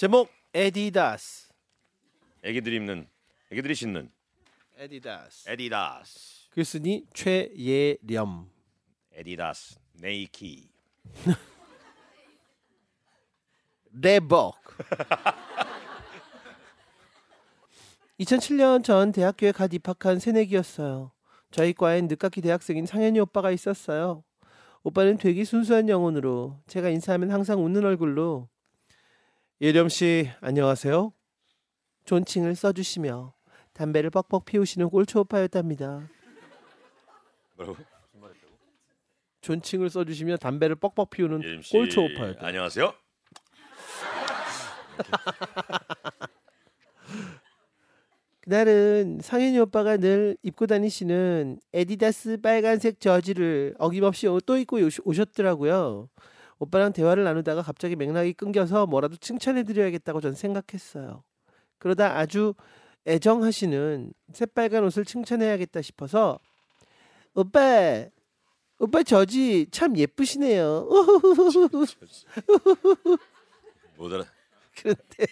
제목 에디다스. 애기들이 입는 애기들이 신는 에디다스. 에디다스 글쓴이 최예렴. 에디다스 네이키 리벅. 2007년 전 대학교에 갓 입학한 새내기였어요. 저희 과엔 늦깎이 대학생인 상현이 오빠가 있었어요. 오빠는 되게 순수한 영혼으로 제가 인사하면 항상 웃는 얼굴로 예렴 씨 안녕하세요. 존칭을 써주시며 담배를 뻑뻑 피우시는 꼴초 오빠였답니다. 뭐라고? 존칭을 써주시며 담배를 뻑뻑 피우는 예림 씨 꼴초 오빠였다. 안녕하세요. 그날은 상현이 오빠가 늘 입고 다니시는 에디다스 빨간색 저지를 어김없이 또 입고 오셨더라고요. 오빠랑 대화를 나누다가 갑자기 맥락이 끊겨서 뭐라도 칭찬해드려야겠다고 전 생각했어요. 그러다 아주 애정하시는 새빨간 옷을 칭찬해야겠다 싶어서 오빠, 오빠 저지 참 예쁘시네요. 못 알아. 그런데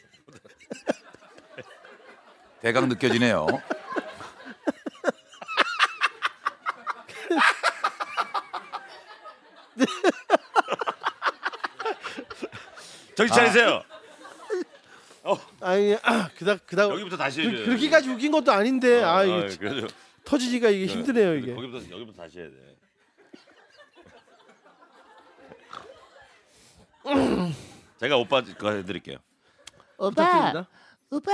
대강 느껴지네요. 정신 차리세요. 아니 아, 그다 그다 여기부터 다시 그, 해줘요. 그렇게까지 웃긴 것도 아닌데 아 이게 아, 그래도 터지기가 이게 힘드네요 이게. 거기부터 여기부터 다시 해야 돼. 제가 오빠 거 해드릴게요. 부탁드립니다. 오빠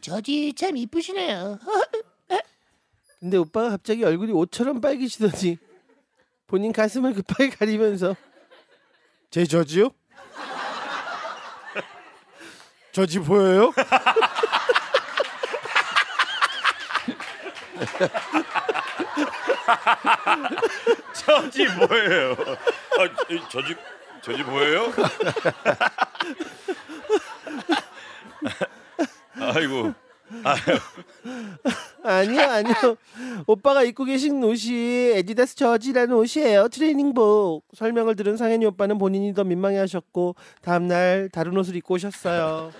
저지 참 이쁘시네요. 근데 오빠가 갑자기 얼굴이 옷처럼 빨개지더니 본인 가슴을 급하게 가리면서 제 저지요? 저지 보여요? 저지 뭐예요? 아, 이- 저지 저지 뭐예요? 아이고. 아유, 아니요 아니요 오빠가 입고 계신 옷이 에디다스 저지라는 옷이에요 트레이닝복 설명을 들은 상현이 오빠는 본인이 더 민망해 하셨고 다음날 다른 옷을 입고 오셨어요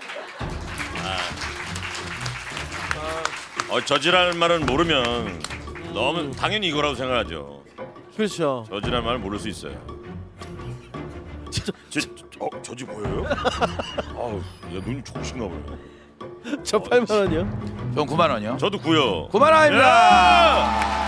어, 저지라는 말은 모르면 너무 당연히 이거라고 생각하죠. 그렇죠 저지라는 말을 모를 수 있어요. 저, 저, 저, 어, 저지 보여요? 아우, 야 눈이 좋으신가 보네. 저 8만 원이요 전 9만 원이요. 저도 구요. 9만 원입니다.